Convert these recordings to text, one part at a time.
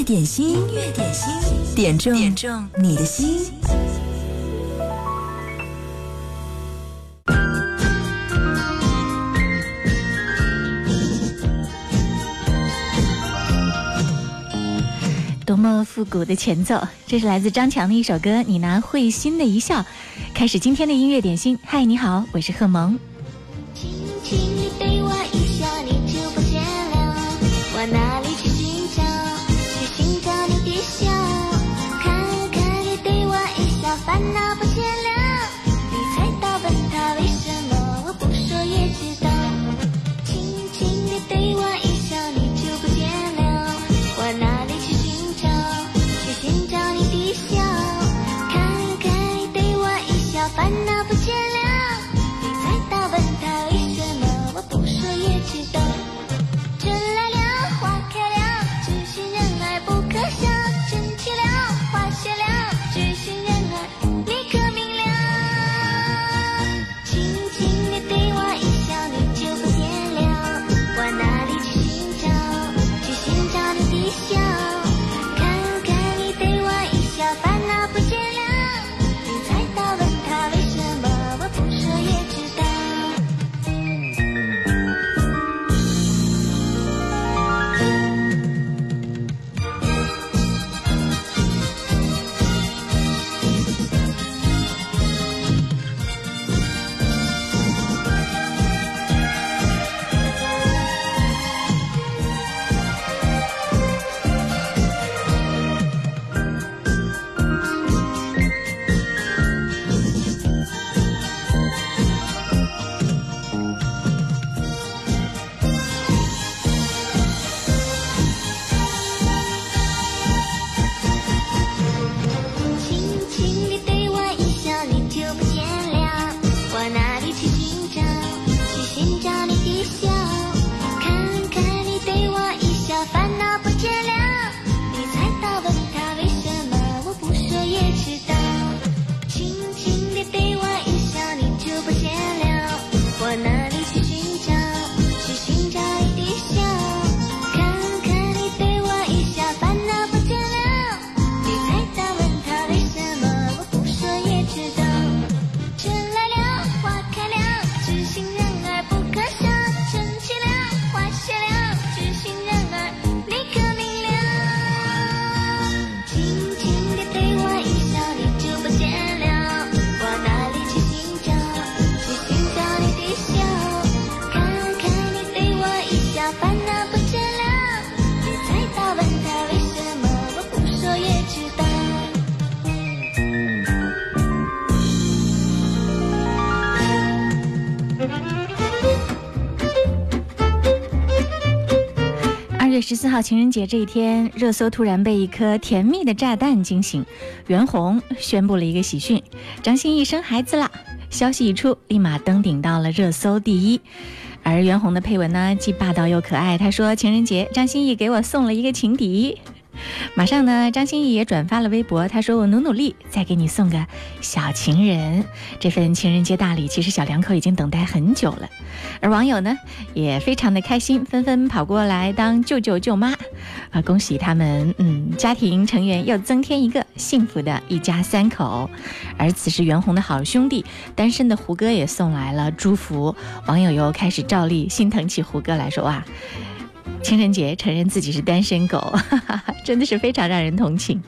乐点心，音乐点心，点中点中你的心。多么复古的前奏！这是来自张强的一首歌，你拿会心的一笑，开始今天的音乐点心。嗨，你好，我是贺萌。轻轻十四号情人节这一天，热搜突然被一颗甜蜜的炸弹惊醒。袁弘宣布了一个喜讯：张歆艺生孩子啦！消息一出，立马登顶到了热搜第一。而袁弘的配文呢，既霸道又可爱。他说：“情人节，张歆艺给我送了一个情敌。”马上呢，张歆艺也转发了微博，他说：“我努努力，再给你送个小情人。”这份情人节大礼，其实小两口已经等待很久了。而网友呢，也非常的开心，纷纷跑过来当舅舅舅妈，啊，恭喜他们，嗯，家庭成员又增添一个幸福的一家三口。而此时袁弘的好兄弟单身的胡歌也送来了祝福，网友又开始照例心疼起胡歌来说哇。情人节承认自己是单身狗，哈哈哈，真的是非常让人同情。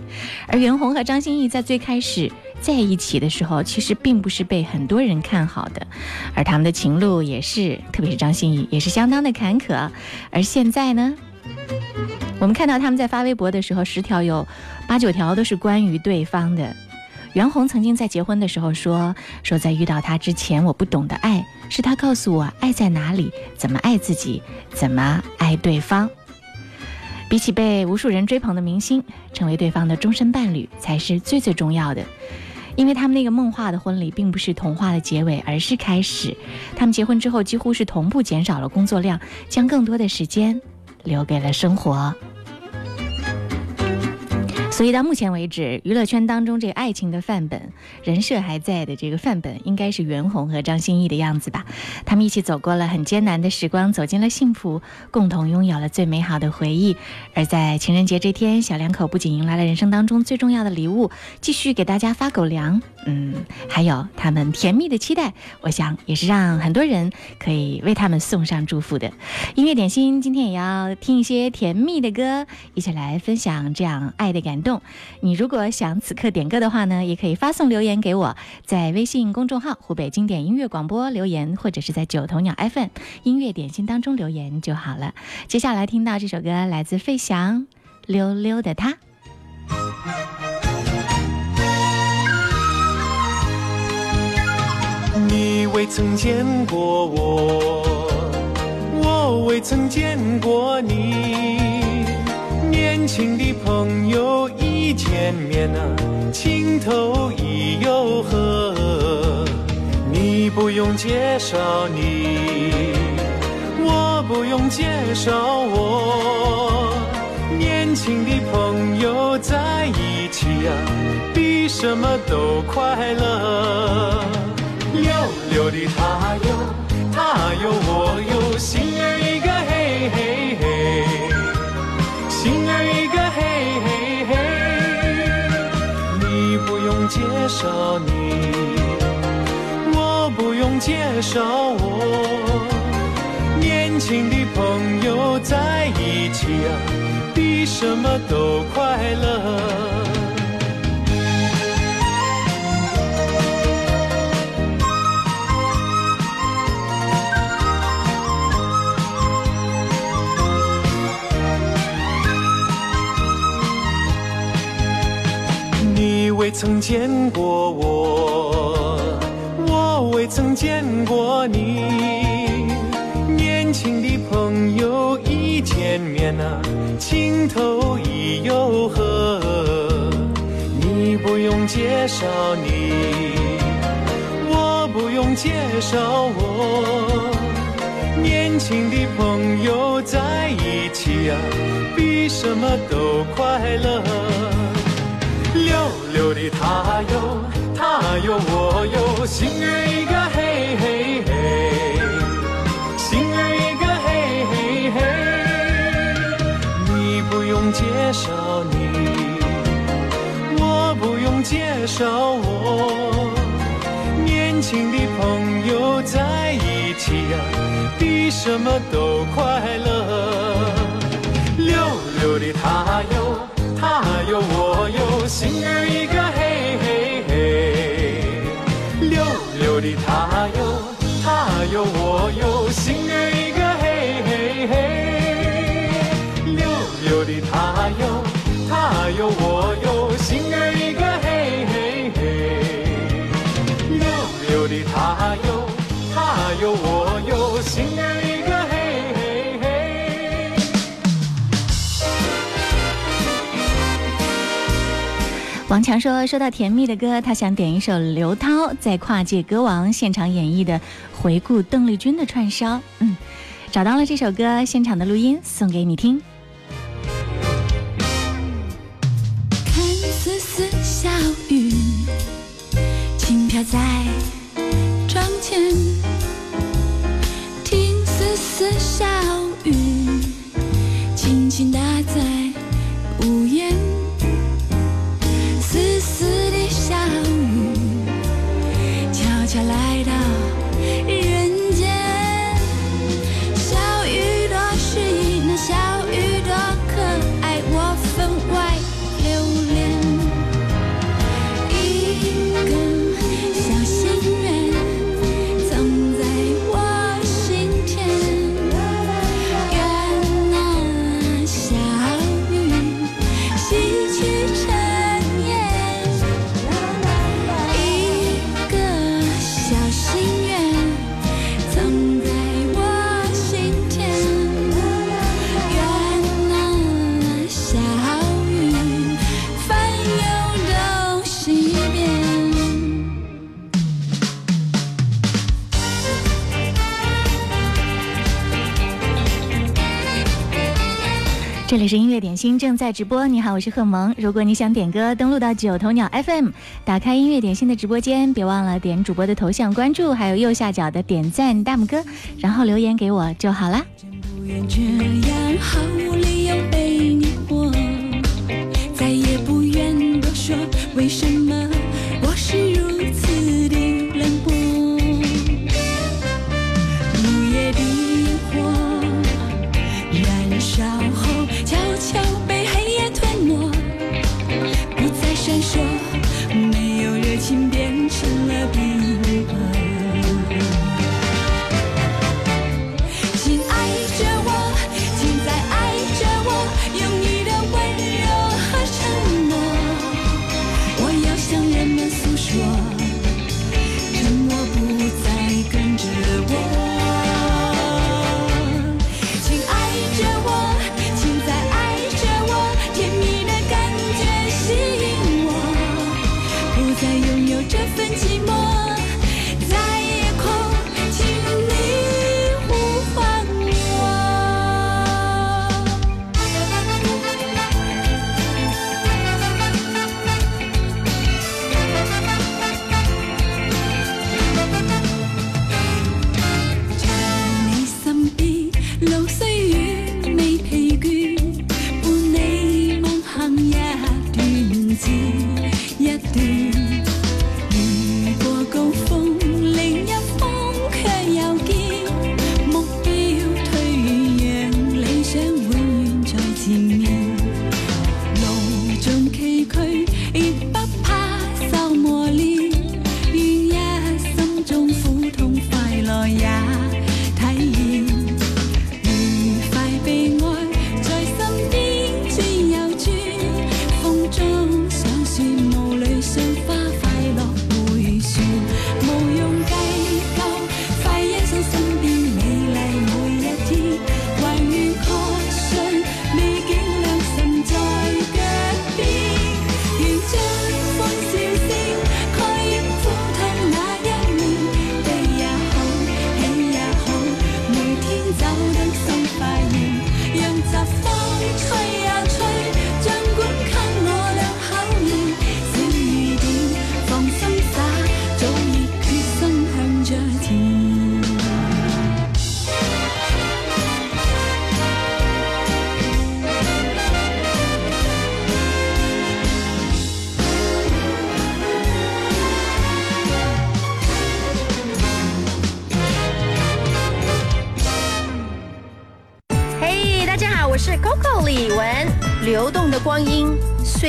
而袁弘和张歆艺在最开始在一起的时候，其实并不是被很多人看好的，而他们的情路也是，特别是张歆艺也是相当的坎坷。而现在呢，我们看到他们在发微博的时候，十条有八九条都是关于对方的。袁弘曾经在结婚的时候说：“说在遇到他之前，我不懂得爱，是他告诉我爱在哪里，怎么爱自己，怎么爱对方。比起被无数人追捧的明星，成为对方的终身伴侣才是最最重要的。因为他们那个梦话的婚礼，并不是童话的结尾，而是开始。他们结婚之后，几乎是同步减少了工作量，将更多的时间留给了生活。”所以到目前为止，娱乐圈当中这个爱情的范本、人设还在的这个范本，应该是袁弘和张歆艺的样子吧？他们一起走过了很艰难的时光，走进了幸福，共同拥有了最美好的回忆。而在情人节这天，小两口不仅迎来了人生当中最重要的礼物，继续给大家发狗粮，嗯，还有他们甜蜜的期待，我想也是让很多人可以为他们送上祝福的。音乐点心今天也要听一些甜蜜的歌，一起来分享这样爱的感动。你如果想此刻点歌的话呢，也可以发送留言给我，在微信公众号“湖北经典音乐广播”留言，或者是在九头鸟 FM 音乐点心当中留言就好了。接下来听到这首歌来自费翔，《溜溜的他》。你未曾见过我，我未曾见过你。年轻的朋友一见面啊，情投意又合。你不用介绍你，我不用介绍我。年轻的朋友在一起啊，比什么都快乐。溜溜的他哟，他哟我哟，心儿一个嘿嘿嘿，心儿一个嘿嘿嘿。你不用介绍你，我不用介绍我。年轻的朋友在一起啊，比什么都快乐。未曾见过我，我未曾见过你。年轻的朋友一见面啊，情投意又合。你不用介绍你，我不用介绍我。年轻的朋友在一起啊，比什么都快乐。他有，他有我有，心儿一个嘿嘿嘿，心儿一个嘿嘿嘿。你不用介绍你，我不用介绍我。年轻的朋友在一起呀、比什么都快乐。溜溜的他哟，他哟我哟，心儿一个他有，他有我有，心儿一个嘿嘿嘿。王强说：“说到甜蜜的歌，他想点一首刘涛在跨界歌王现场演绎的《回顾邓丽君的串烧》。”嗯，找到了这首歌现场的录音，送给你听。看丝丝小雨，轻飘在窗前。听丝丝小雨，轻轻打在屋檐。是音乐点心，正在直播。你好，我是贺萌。如果你想点歌，登录到九头鸟 FM，打开音乐点心的直播间，别忘了点主播的头像关注，还有右下角的点赞大拇哥，然后留言给我就好啦。再也不愿多说为什么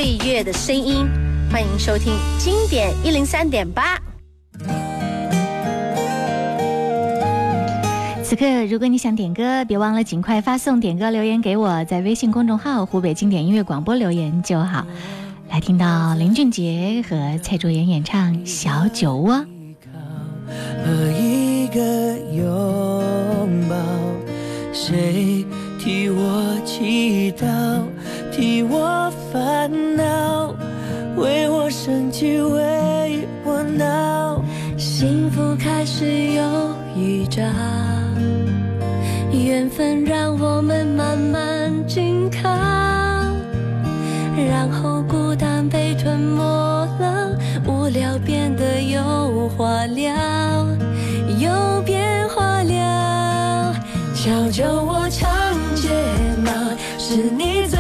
岁月的声音，欢迎收听经典一零三点八。此刻，如果你想点歌，别忘了尽快发送点歌留言给我，在微信公众号“湖北经典音乐广播”留言就好。来听到林俊杰和蔡卓妍演唱《小酒窝》。和一个拥抱，谁替我祈祷，替我烦恼，为我生气，为我闹。幸福开始有预兆，缘分让我们慢慢紧靠，然后孤单被吞没了，无聊变得有话聊，有变化了。小酒窝长睫毛是你最，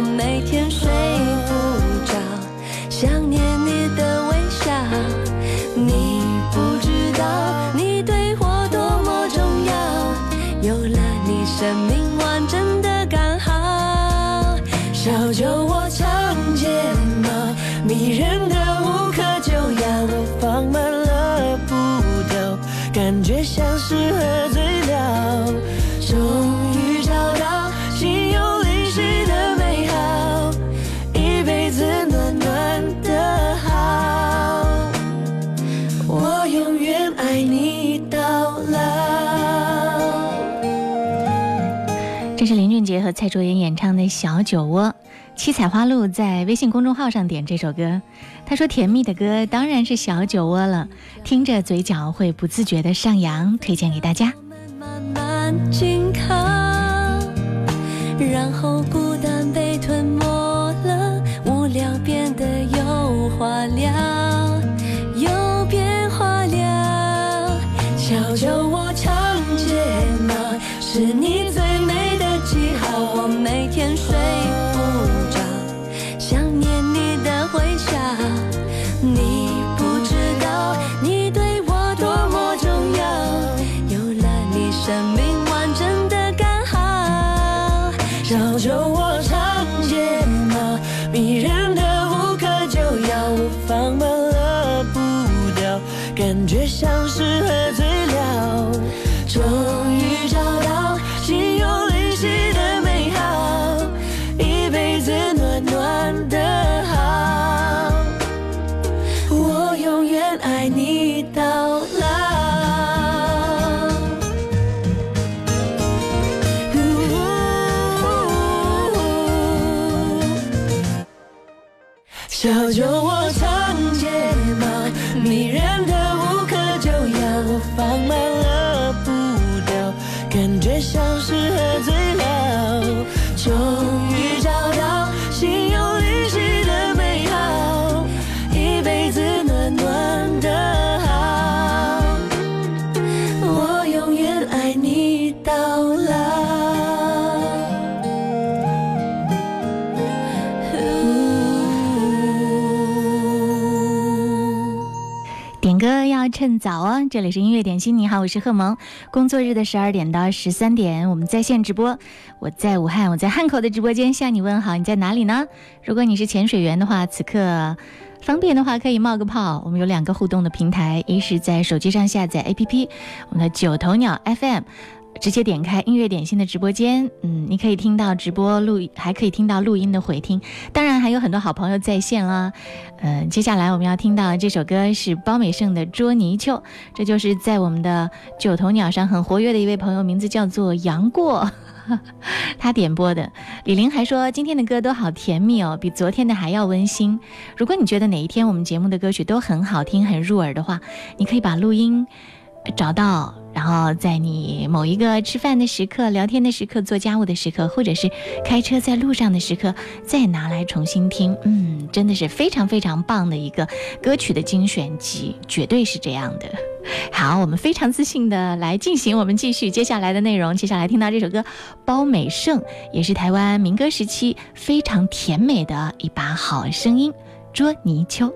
我每天睡不着，想念你的微笑。你不知道，你对我多么重要，有了你，生命完整的刚好。小酒窝长睫毛，迷人的无可救药，我放慢了步调，感觉像是和卓妍演唱的《小酒窝》。七彩花露在微信公众号上点这首歌，他说甜蜜的歌当然是小酒窝了，听着嘴角会不自觉的上扬，推荐给大家。慢慢紧靠，然后小酒窝长睫毛，迷人的无可救药，放慢了步调，感觉像是喝醉趁早哦！这里是音乐点心，你好，我是贺萌。工作日的十二点到十三点，我们在线直播。我在武汉，我在汉口的直播间向你问好。你在哪里呢？如果你是潜水员的话，此刻方便的话可以冒个泡。我们有两个互动的平台，一是在手机上下载 APP，我们的九头鸟 FM。直接点开音乐点心的直播间，嗯，你可以听到直播录，还可以听到录音的回听，当然还有很多好朋友在线啦。呃，接下来我们要听到这首歌是包美胜的《捉泥鳅》，这就是在我们的九头鸟上很活跃的一位朋友，名字叫做杨过，他点播的。李玲还说今天的歌都好甜蜜哦，比昨天的还要温馨。如果你觉得哪一天我们节目的歌曲都很好听、很入耳的话，你可以把录音找到。然后在你某一个吃饭的时刻、聊天的时刻、做家务的时刻，或者是开车在路上的时刻，再拿来重新听，嗯，真的是非常非常棒的一个歌曲的精选集，绝对是这样的。好，我们非常自信的来进行我们继续接下来的内容。接下来听到这首歌，包美胜也是台湾民歌时期非常甜美的一把好声音，《捉泥鳅》。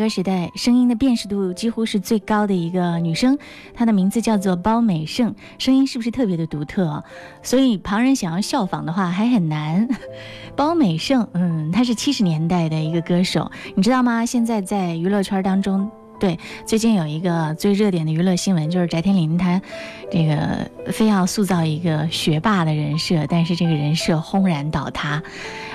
歌时代，声音的辨识度几乎是最高的一个女生，她的名字叫做包美胜，声音是不是特别的独特？所以旁人想要效仿的话还很难。包美胜，嗯，她是七十年代的一个歌手，你知道吗？现在在娱乐圈当中。对，最近有一个最热点的娱乐新闻，就是翟天临他这个非要塑造一个学霸的人设，但是这个人设轰然倒塌。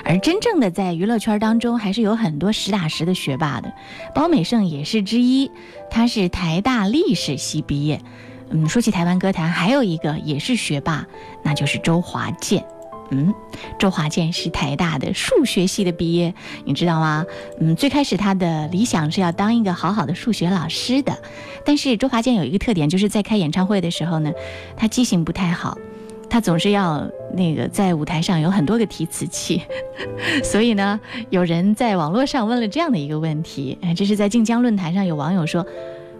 而真正的在娱乐圈当中，还是有很多实打实的学霸的，包美胜也是之一。他是台大历史系毕业。嗯，说起台湾歌坛，还有一个也是学霸，那就是周华健。嗯，周华健是台大的数学系的毕业，你知道吗？嗯，最开始他的理想是要当一个好好的数学老师的，但是周华健有一个特点，就是在开演唱会的时候呢，他记性不太好，他总是要那个在舞台上有很多个提词器，所以呢，有人在网络上问了这样的一个问题，哎，这是在晋江论坛上有网友说。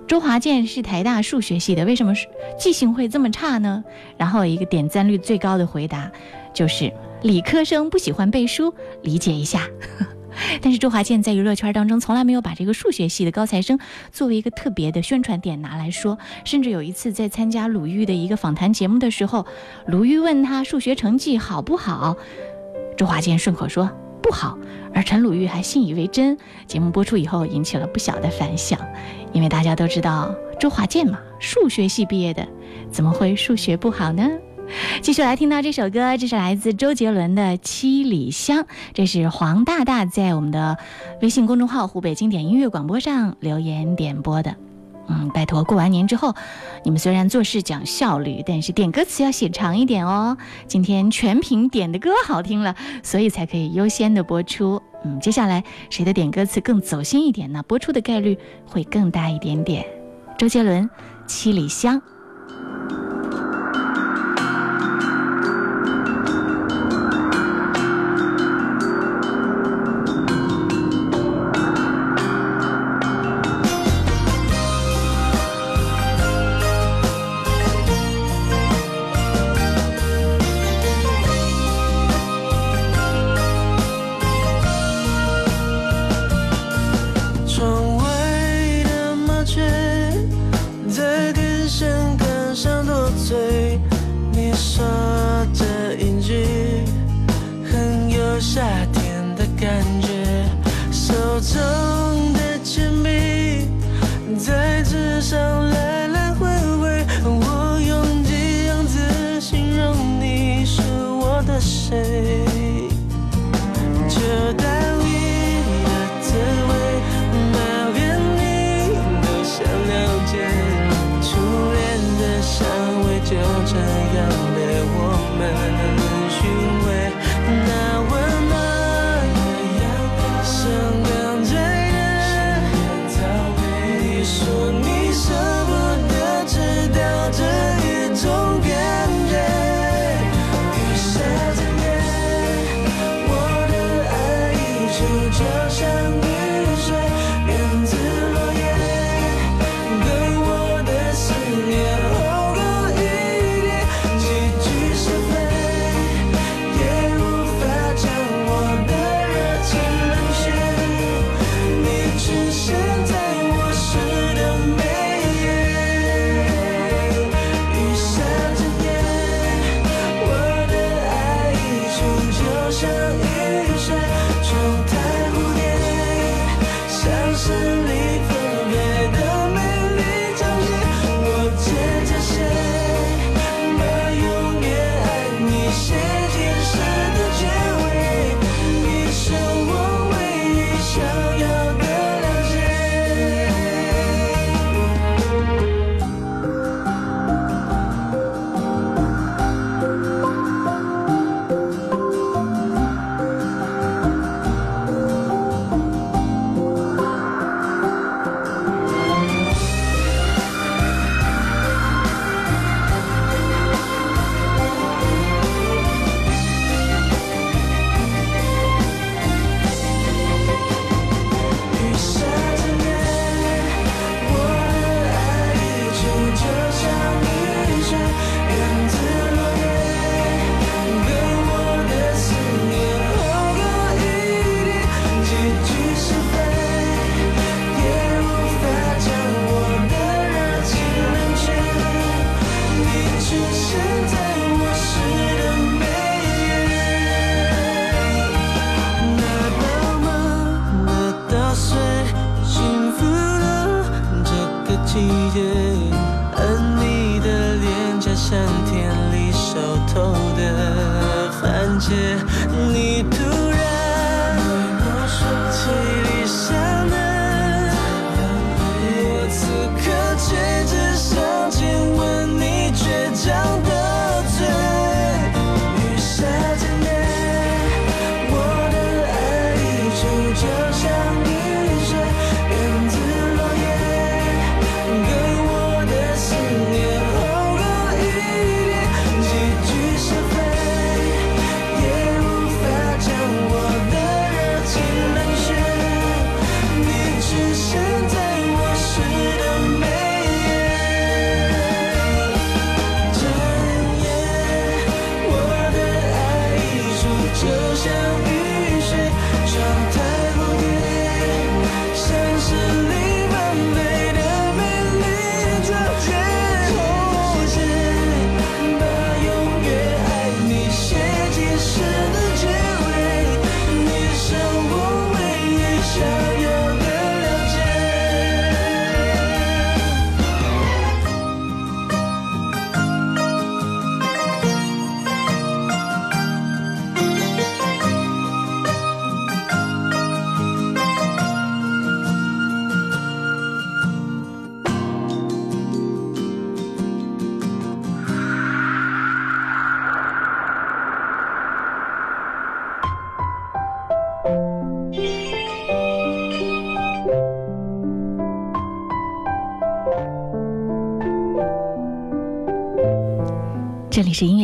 周华健是台大数学系的，为什么记性会这么差呢？然后一个点赞率最高的回答就是理科生不喜欢背书，理解一下。但是周华健在娱乐圈当中从来没有把这个数学系的高材生作为一个特别的宣传点拿来说，甚至有一次在参加鲁豫的一个访谈节目的时候，鲁豫问他数学成绩好不好，周华健顺口说不好，而陈鲁豫还信以为真。节目播出以后引起了不小的反响。因为大家都知道周华健嘛，数学系毕业的，怎么会数学不好呢？继续来听到这首歌，这是来自周杰伦的《七里香》，这是黄大大在我们的微信公众号“湖北经典音乐广播”上留言点播的。嗯，拜托，过完年之后，你们虽然做事讲效率，但是点歌词要写长一点哦。今天全凭点的歌好听了，所以才可以优先的播出。嗯，接下来谁的点歌词更走心一点呢？播出的概率会更大一点点。周杰伦《七里香》。在电线杆上多嘴，你说的一句很有夏天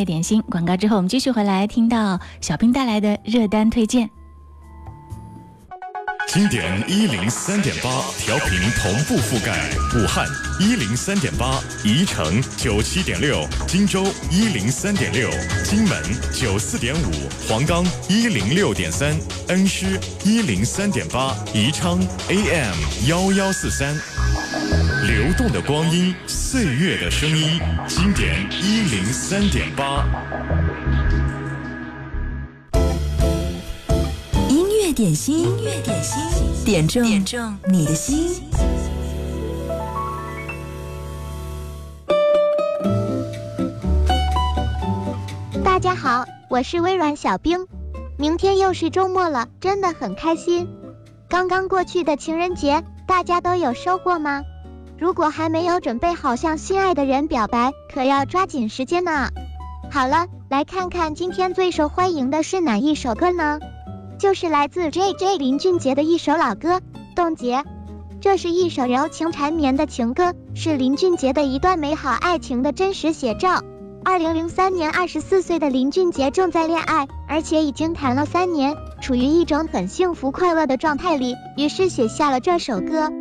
点心广告之后，我们继续回来听到小兵带来的热单推荐。经典一零三点八调频同步覆盖武汉一零三点八，宜城九七点六，荆州一零三点六，荆门九四点五，黄冈一零六点三，恩施一零三点八，宜昌 AM 幺幺四三。流动的光阴，岁月的声音，经典一零三点八。音乐点心，音乐点心，点中点中你的心。大家好，我是微软小冰。明天又是周末了，真的很开心。刚刚过去的情人节，大家都有收获吗？如果还没有准备好向心爱的人表白，可要抓紧时间呢。好了，来看看今天最受欢迎的是哪一首歌呢？就是来自 J.J. 林俊杰的一首老歌《冻结》。这是一首柔情缠绵的情歌，是林俊杰的一段美好爱情的真实写照。二零零三年，二十四岁的林俊杰正在恋爱，而且已经谈了三年，处于一种很幸福快乐的状态里，于是写下了这首歌。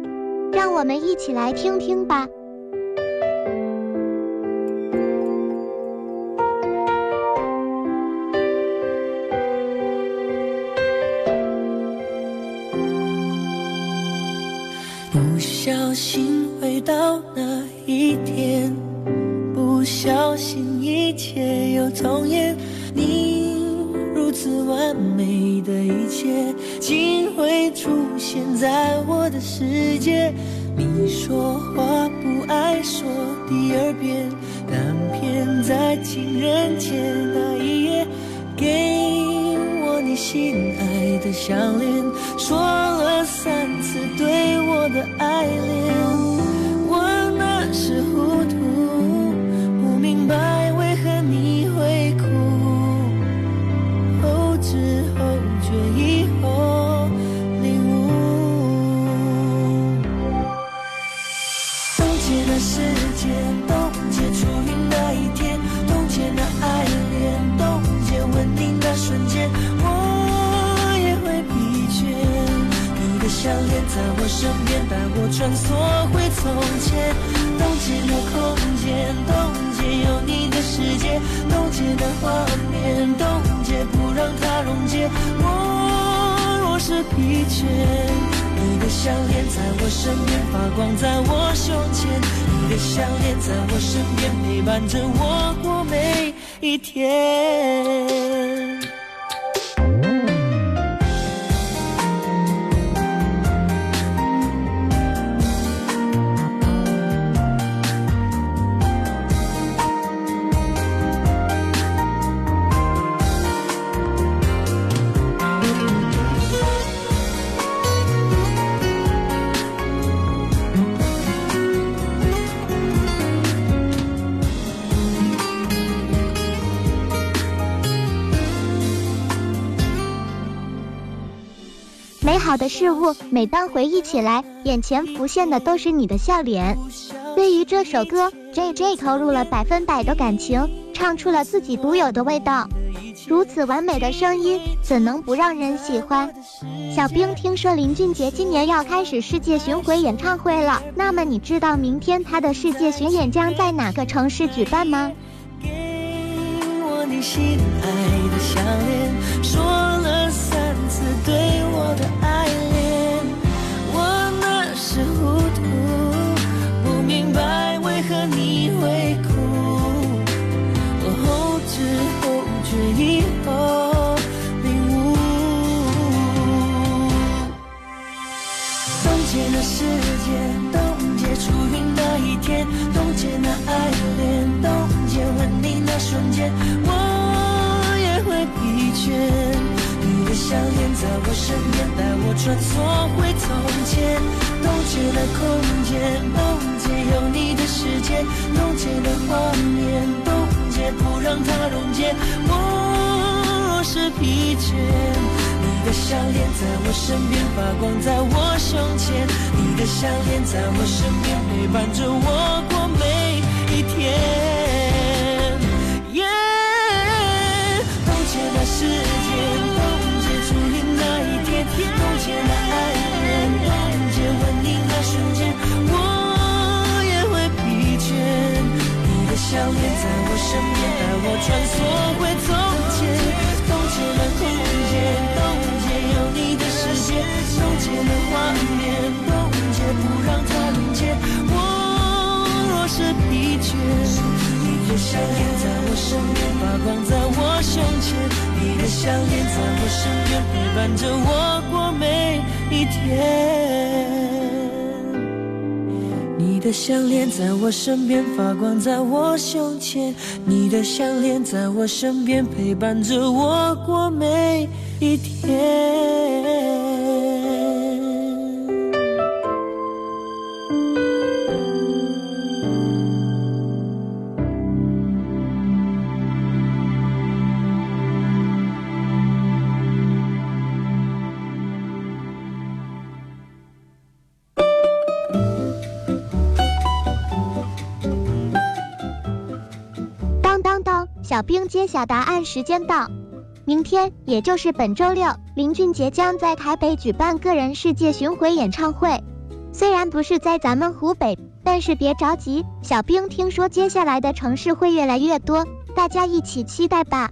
让我们一起来听听吧。不小心回到那一天，不小心一切又重演。你如此完美的一切，竟会出现在我的世界。你说话不爱说第二遍，但偏在情人节那一夜，给我你心爱的项链，说了三次对我的爱恋。我那时糊涂，在我身边，带我穿梭回从前。冻结那空间，冻结有你的世界，冻结那画面，冻结不让它溶解。我若是疲倦。你的项链在我身边发光，在我胸前。你的项链在我身边陪伴着我过每一天。好的事物，每当回忆起来，眼前浮现的都是你的笑脸。对于这首歌，J J 投入了百分百的感情，唱出了自己独有的味道。如此完美的声音，怎能不让人喜欢？小兵听说林俊杰今年要开始世界巡回演唱会了，那么你知道明天他的世界巡演将在哪个城市举办吗？给我你心爱的项链，说了三次对我的爱恋，我那时糊涂，不明白为何你会哭。光，在我胸前。你的项链在我身边陪伴着我过每一天。耶，冻结那时间，冻结初遇那一天，冻结那爱恋，冻结吻你那瞬间，我也会疲倦。你的项链在我身边，带我穿梭回你的项链在我身边发光，在我胸前。你的项链在我身边陪伴着我过每一天。你的项链在我身边发光，在我胸前。你的项链在我身边陪伴着我过每一天。小兵揭晓答案时间到。明天，也就是本周六，林俊杰将在台北举办个人世界巡回演唱会。虽然不是在咱们湖北，但是别着急，小兵听说接下来的城市会越来越多，大家一起期待吧。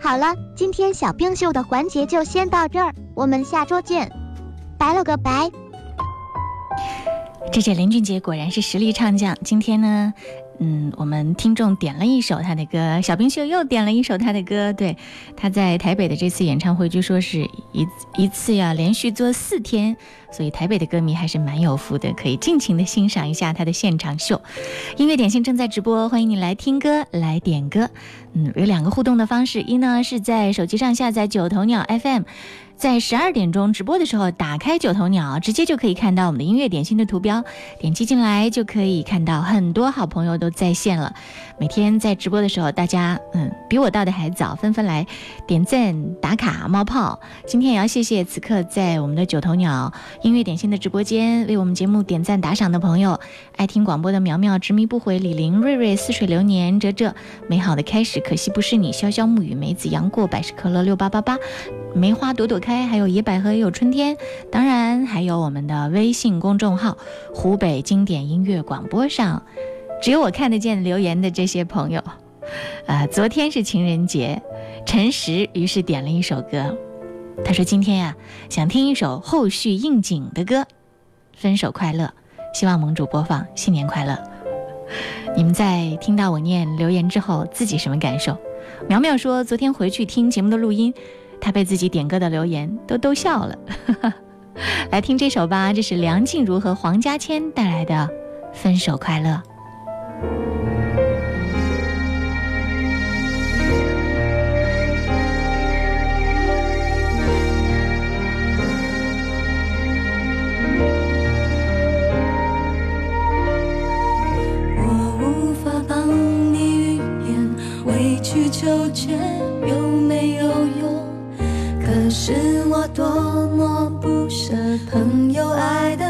好了，今天小兵秀的环节就先到这儿，我们下周见，拜了个拜。这届林俊杰果然是实力唱将。今天呢，嗯，我们听众点了一首他的歌，小冰秀又点了一首他的歌。对，他在台北的这次演唱会，据说是一一次要连续做四天，所以台北的歌迷还是蛮有福的，可以尽情的欣赏一下他的现场秀。音乐点心正在直播，欢迎你来听歌，来点歌。嗯，有两个互动的方式，一呢是在手机上下载九头鸟 FM。在十二点钟直播的时候，打开九头鸟，直接就可以看到我们的音乐点心的图标，点击进来就可以看到很多好朋友都在线了。每天在直播的时候，大家嗯比我到的还早，纷纷来点赞、打卡、冒泡。今天也要谢谢此刻在我们的九头鸟音乐点心的直播间为我们节目点赞打赏的朋友，爱听广播的苗苗、执迷不悔、李玲、瑞瑞、似水流年、哲哲、美好的开始，可惜不是你、潇潇暮雨、梅子杨过、百事可乐六八八八、梅花朵朵开，还有野百合也有春天，当然还有我们的微信公众号“湖北经典音乐广播”上。只有我看得见留言的这些朋友，呃，昨天是情人节，陈实于是点了一首歌，他说今天呀、想听一首后续应景的歌，《分手快乐》，希望盟主播放，新年快乐。你们在听到我念留言之后，自己什么感受？苗苗说，昨天回去听节目的录音，他被自己点歌的留言都逗笑了。来听这首吧，这是梁静茹和黄家千带来的《分手快乐》。我无法帮你预言，委曲求全有没有用？可是我多么不舍朋友爱的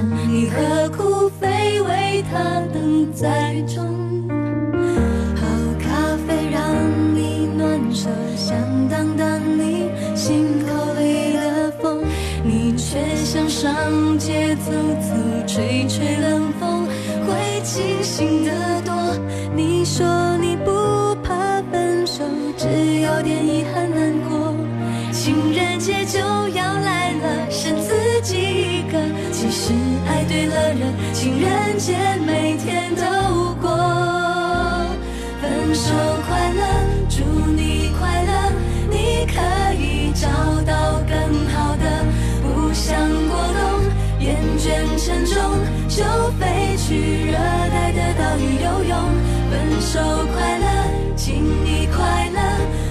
你何苦非为他等在雨中？好咖啡让你暖手，想挡挡你心口里的风，你却想上街走走，吹吹冷风，会清醒得多。你说你不怕分手，只有点遗憾难过。情人节就要来爱对了人，情人节每天都过。分手快乐，祝你快乐，你可以找到更好的。不想过冬，厌倦沉重，就飞去热带的岛屿游泳。分手快乐，请你快乐，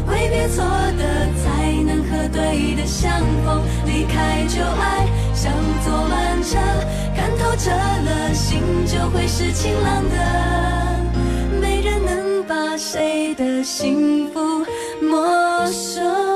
挥别错的，才能和对的相逢。离开旧爱，像坐慢车，折了，心就会是晴朗的。没人能把谁的幸福没收。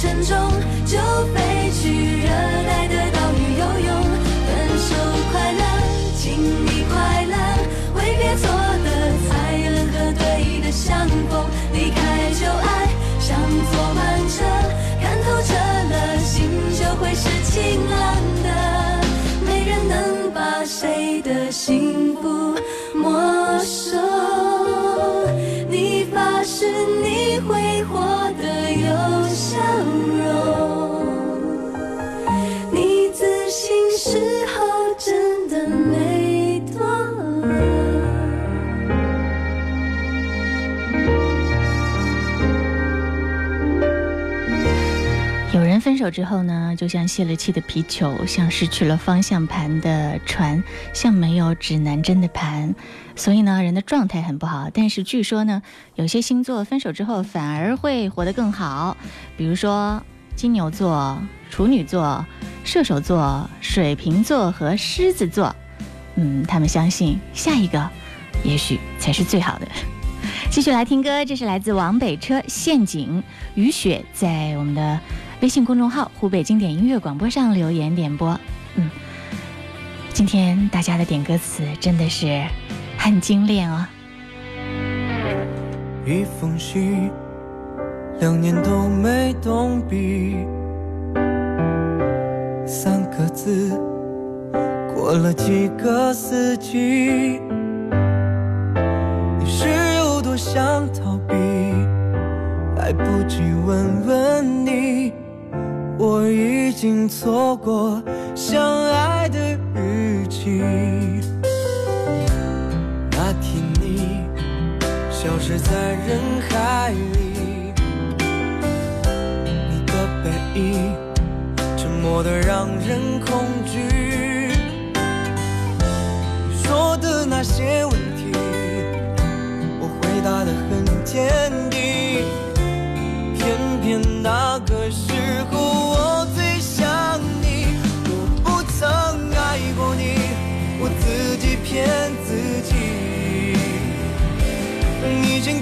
沉重，就飞去热带的岛屿游泳。分手快乐，请你快乐，挥别错的，才能和对的相逢。离开旧爱，像坐慢车，看透彻了，心就会是晴朗的。没人能把谁的幸福之后呢，就像泄了气的皮球，像失去了方向盘的船，像没有指南针的盘，所以呢，人的状态很不好。但是据说呢，有些星座分手之后反而会活得更好，比如说金牛座、处女座、射手座、水瓶座和狮子座。嗯，他们相信下一个，也许才是最好的。继续来听歌，这是来自王北车《陷阱》，雨雪在我们的微信公众号“湖北经典音乐广播”上留言点播。嗯，今天大家的点歌词真的是很精炼哦。一封信，两年都没动笔，三个字，过了几个四季。你是有多想逃避？来不及问问你，我已经错过相爱的日期。那天你。消失在人海里，你的背影沉默的让人恐惧。你说的那些问题，我回答的很坚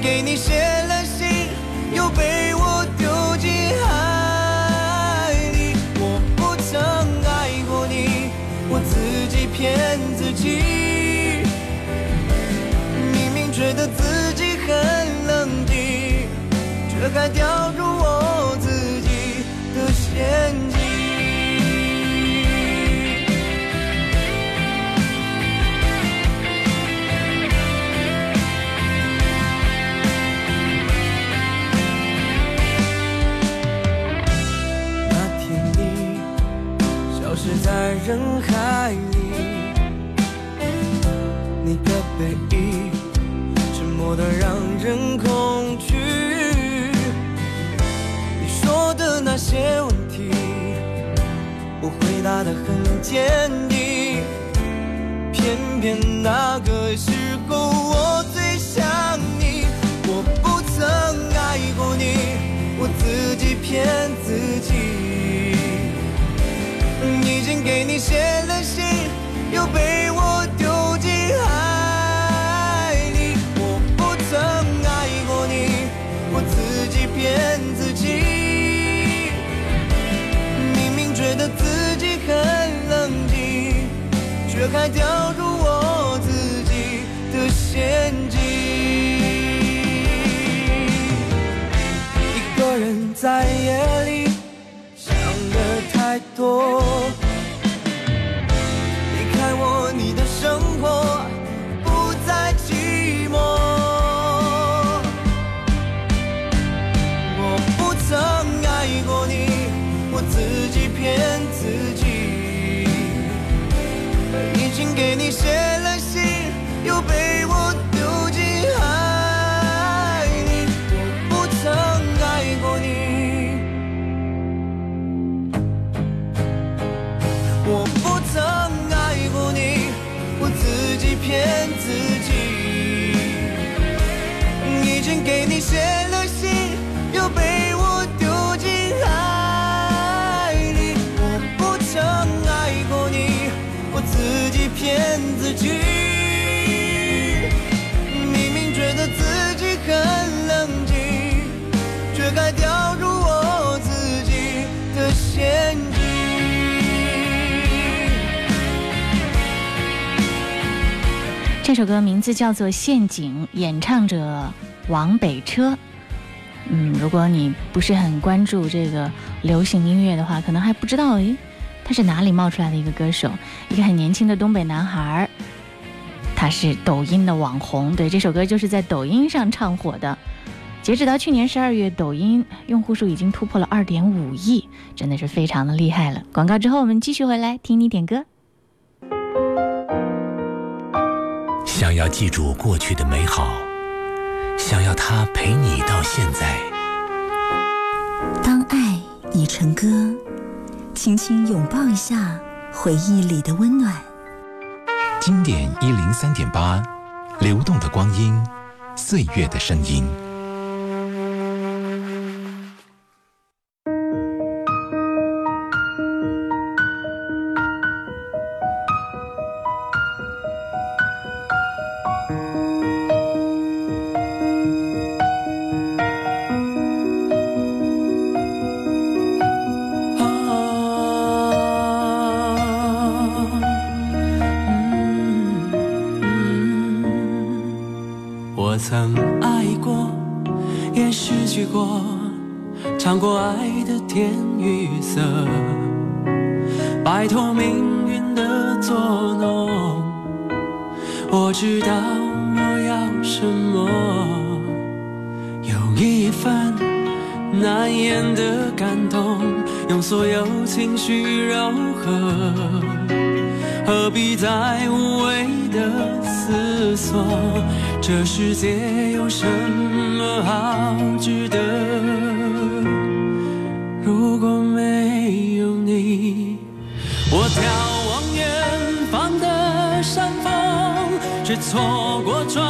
给你写了信，又被我丢进海里。我不曾爱过你，我自己骗自己。明明觉得自己很冷静，却还掉入人海里，你的背影沉默的让人恐惧。你说的那些问题，我回答的很坚定，偏偏那个时开掉。这首歌名字叫做《陷阱》，演唱者王北车。嗯，如果你不是很关注这个流行音乐的话，可能还不知道，诶，他是哪里冒出来的一个歌手？一个很年轻的东北男孩儿，他是抖音的网红。对，这首歌就是在抖音上唱火的。截止到去年十二月，抖音用户数已经突破了二点五亿，真的是非常的厉害了。广告之后，我们继续回来听你点歌。想要记住过去的美好，想要它陪你到现在。当爱已成歌，轻轻拥抱一下回忆里的温暖。经典一零三点八，流动的光阴，岁月的声音。这世界有什么好值得？如果没有你，我眺望远方的山峰，却错过转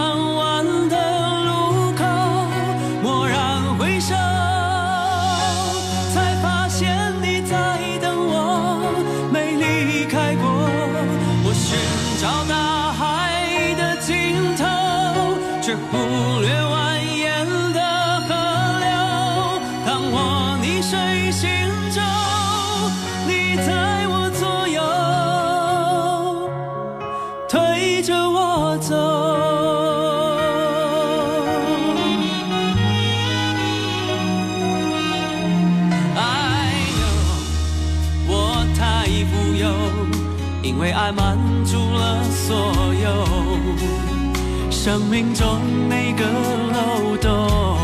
生命中每个漏洞，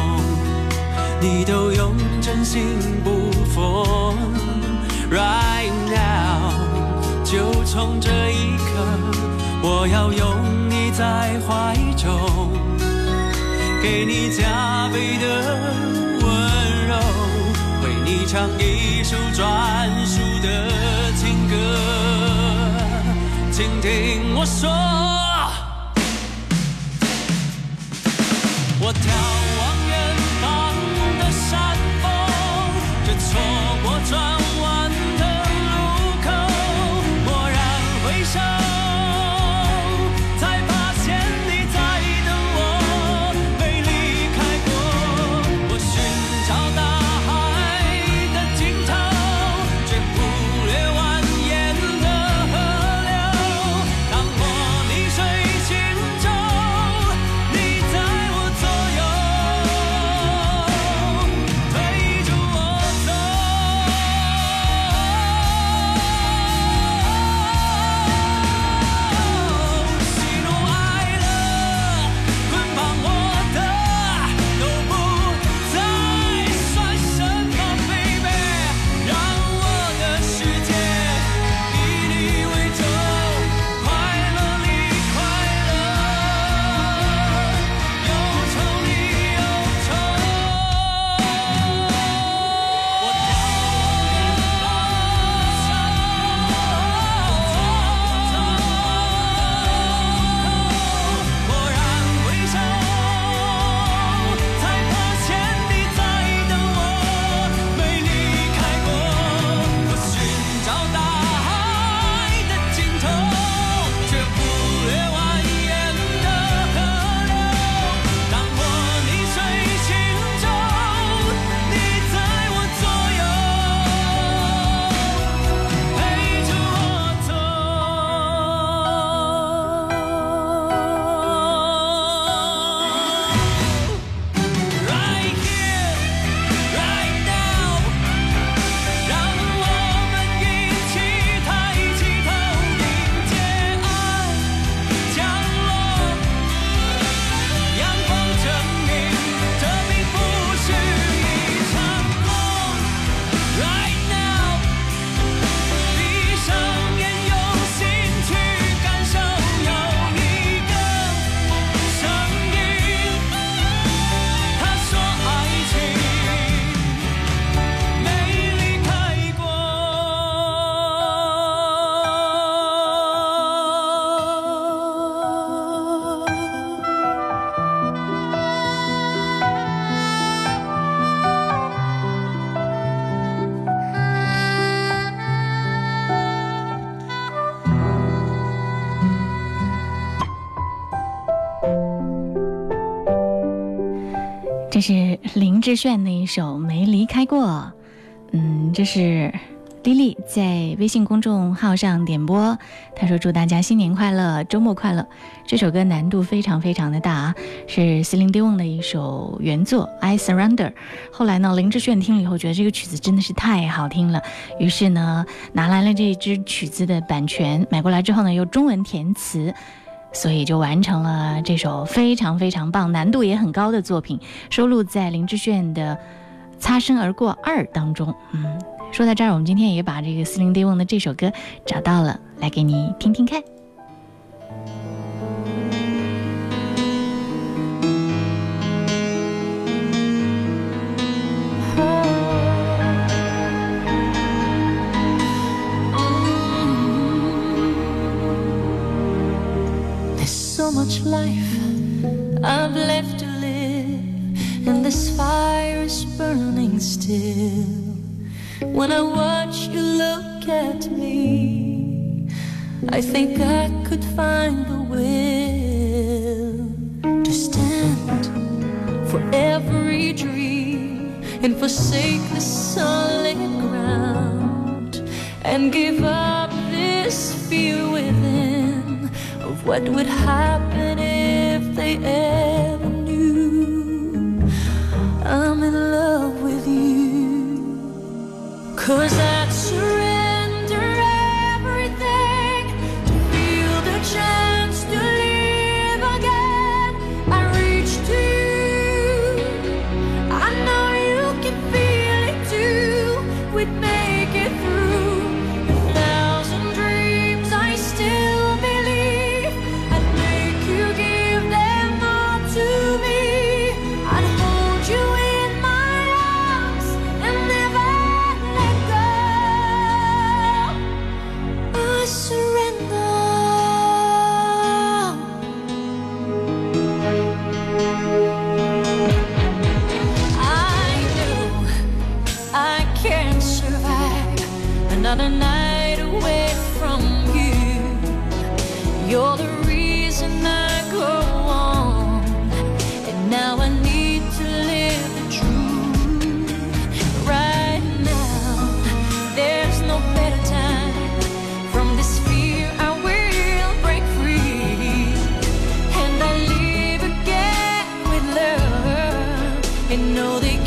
你都用真心补缝。Right now，就从这一刻，我要拥你在怀中，给你加倍的温柔，为你唱一首专属的情歌，请听我说。我眺望远方的山峰，这错林志炫那一首《没离开过》，嗯，这是丽丽在微信公众号上点播，她说祝大家新年快乐，周末快乐。这首歌难度非常非常的大啊，是 Celine Dion 的一首原作《I Surrender》。后来呢，林志炫听了以后觉得这个曲子真的是太好听了，于是呢拿来了这支曲子的版权，买过来之后呢用中文填词。所以就完成了这首非常非常棒、难度也很高的作品，收录在林志炫的《擦身而过二》当中。嗯，说到这儿，我们今天也把这个斯林迪翁的这首歌找到了，来给你听听看。so much life I've left to live, and this fire is burning still. When I watch you look at me, I think I could find the will to stand for every dream and forsake the solid ground and give up this fear within what would happen if they ever knew I'm in love with you. Cause I'd surrender know they.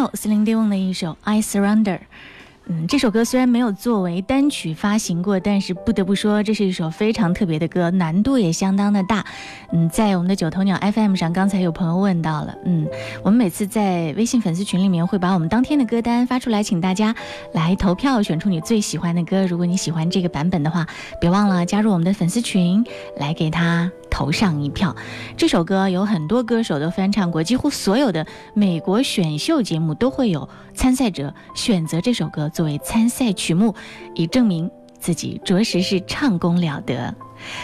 后斯林迪翁的一首《I Surrender》。嗯，这首歌虽然没有作为单曲发行过，但是不得不说，这是一首非常特别的歌，难度也相当的大。嗯，在我们的九头鸟 FM 上，刚才有朋友问到了，嗯，我们每次在微信粉丝群里面会把我们当天的歌单发出来，请大家来投票，选出你最喜欢的歌。如果你喜欢这个版本的话，别忘了加入我们的粉丝群，来给他投上一票。这首歌有很多歌手都翻唱过，几乎所有的美国选秀节目都会有参赛者选择这首歌作为参赛曲目，以证明自己着实是唱功了得。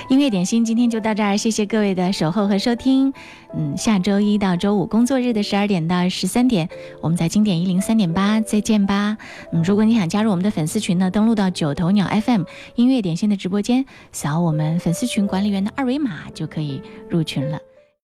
音乐点心今天就到这儿，谢谢各位的守候和收听。嗯，下周一到周五工作日的十二点到十三点，我们在经典一零三点八再见吧。嗯，如果你想加入我们的粉丝群呢，登录到九头鸟 FM 音乐点心的直播间，扫我们粉丝群管理员的二维码就可以入群了。